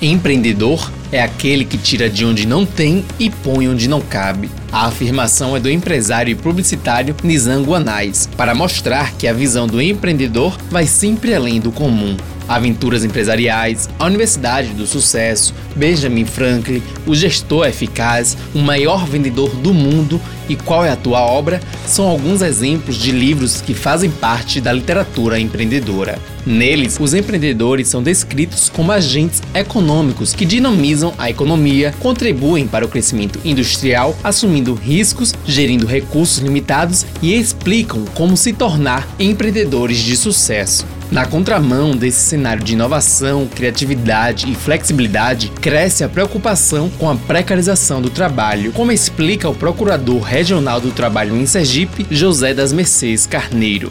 Empreendedor é aquele que tira de onde não tem e põe onde não cabe. A afirmação é do empresário e publicitário Nizam Anais, para mostrar que a visão do empreendedor vai sempre além do comum. Aventuras Empresariais, a Universidade do Sucesso, Benjamin Franklin, o gestor eficaz, o maior vendedor do mundo e qual é a tua obra são alguns exemplos de livros que fazem parte da literatura empreendedora. Neles, os empreendedores são descritos como agentes econômicos que dinamizam a economia, contribuem para o crescimento industrial, assumindo riscos, gerindo recursos limitados e explicam como se tornar empreendedores de sucesso. Na contramão desse cenário de inovação, criatividade e flexibilidade, cresce a preocupação com a precarização do trabalho, como explica o procurador regional do trabalho em Sergipe, José das Mercês Carneiro.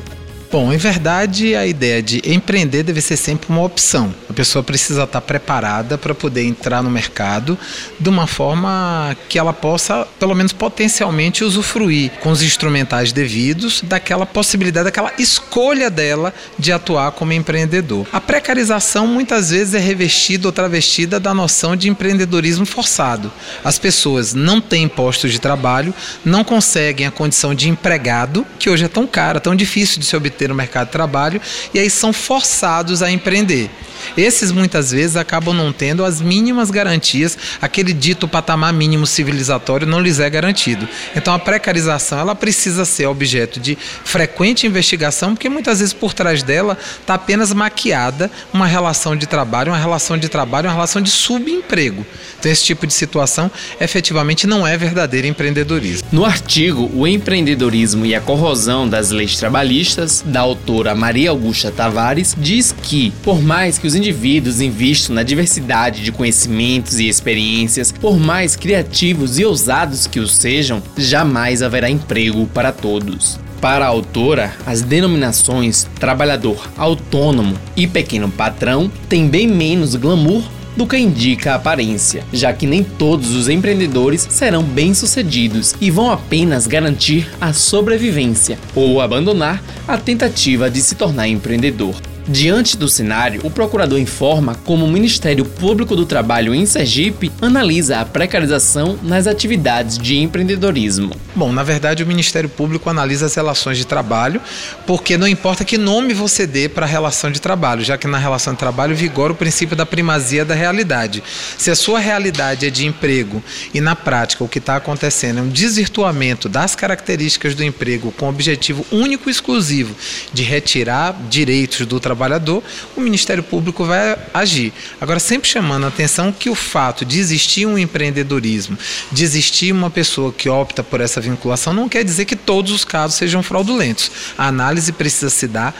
Bom, em verdade, a ideia de empreender deve ser sempre uma opção. A pessoa precisa estar preparada para poder entrar no mercado de uma forma que ela possa, pelo menos potencialmente, usufruir com os instrumentais devidos daquela possibilidade, daquela escolha dela de atuar como empreendedor. A precarização muitas vezes é revestida ou travestida da noção de empreendedorismo forçado. As pessoas não têm postos de trabalho, não conseguem a condição de empregado, que hoje é tão cara, tão difícil de se obter ter no mercado de trabalho e aí são forçados a empreender. Esses muitas vezes acabam não tendo as mínimas garantias, aquele dito patamar mínimo civilizatório não lhes é garantido. Então a precarização ela precisa ser objeto de frequente investigação, porque muitas vezes por trás dela está apenas maquiada uma relação de trabalho, uma relação de trabalho, uma relação de subemprego. Então esse tipo de situação efetivamente não é verdadeiro empreendedorismo. No artigo O empreendedorismo e a corrosão das leis trabalhistas, da autora Maria Augusta Tavares, diz que, por mais que os indivíduos invistam na diversidade de conhecimentos e experiências, por mais criativos e ousados que os sejam, jamais haverá emprego para todos. Para a autora, as denominações trabalhador autônomo e pequeno patrão têm bem menos glamour do que indica a aparência, já que nem todos os empreendedores serão bem-sucedidos e vão apenas garantir a sobrevivência ou abandonar a tentativa de se tornar empreendedor. Diante do cenário, o procurador informa como o Ministério Público do Trabalho em Sergipe analisa a precarização nas atividades de empreendedorismo. Bom, na verdade, o Ministério Público analisa as relações de trabalho, porque não importa que nome você dê para a relação de trabalho, já que na relação de trabalho vigora o princípio da primazia da realidade. Se a sua realidade é de emprego e na prática o que está acontecendo é um desvirtuamento das características do emprego com o objetivo único e exclusivo de retirar direitos do trabalho trabalhador, o Ministério Público vai agir. Agora, sempre chamando a atenção que o fato de existir um empreendedorismo, de existir uma pessoa que opta por essa vinculação, não quer dizer que todos os casos sejam fraudulentos. A análise precisa se dar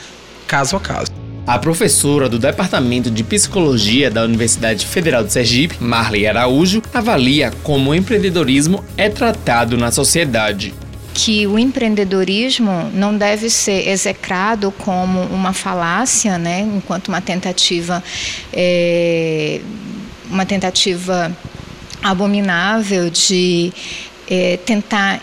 caso a caso. A professora do Departamento de Psicologia da Universidade Federal de Sergipe, Marley Araújo, avalia como o empreendedorismo é tratado na sociedade que o empreendedorismo não deve ser execrado como uma falácia, né, enquanto uma tentativa, é, uma tentativa abominável de é, tentar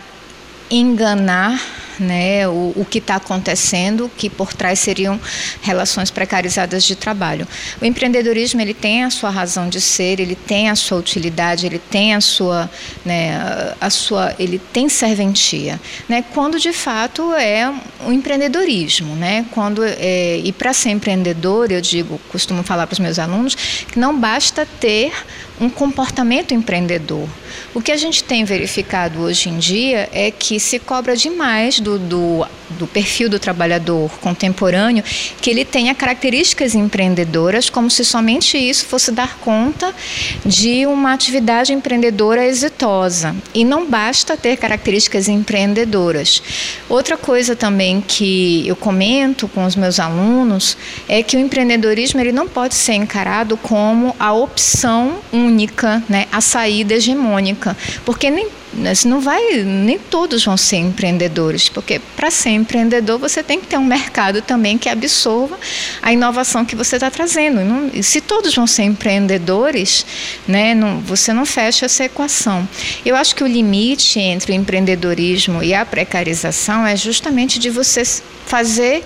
enganar né, o, o que está acontecendo, que por trás seriam relações precarizadas de trabalho. O empreendedorismo ele tem a sua razão de ser, ele tem a sua utilidade, ele tem a sua, né, a sua, ele tem serventia, né, quando de fato é o um empreendedorismo, né, quando é, e para ser empreendedor eu digo, costumo falar para os meus alunos que não basta ter um comportamento empreendedor. O que a gente tem verificado hoje em dia é que se cobra demais do, do, do, perfil do trabalhador contemporâneo que ele tenha características empreendedoras, como se somente isso fosse dar conta de uma atividade empreendedora exitosa. E não basta ter características empreendedoras. Outra coisa também que eu comento com os meus alunos é que o empreendedorismo ele não pode ser encarado como a opção única, né, a saída hegemônica, porque nem não vai, nem todos vão ser empreendedores, porque para ser empreendedor você tem que ter um mercado também que absorva a inovação que você está trazendo. Não, se todos vão ser empreendedores, né, não, você não fecha essa equação. Eu acho que o limite entre o empreendedorismo e a precarização é justamente de você fazer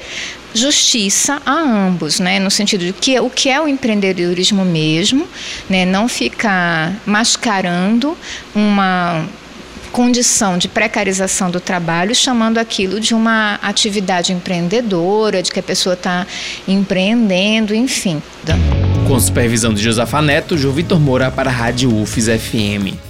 justiça a ambos, né? no sentido de que o que é o empreendedorismo mesmo, né? não ficar mascarando uma condição de precarização do trabalho, chamando aquilo de uma atividade empreendedora, de que a pessoa está empreendendo, enfim. Com supervisão de Josafa Neto, João Vitor Moura para a Rádio UFES FM.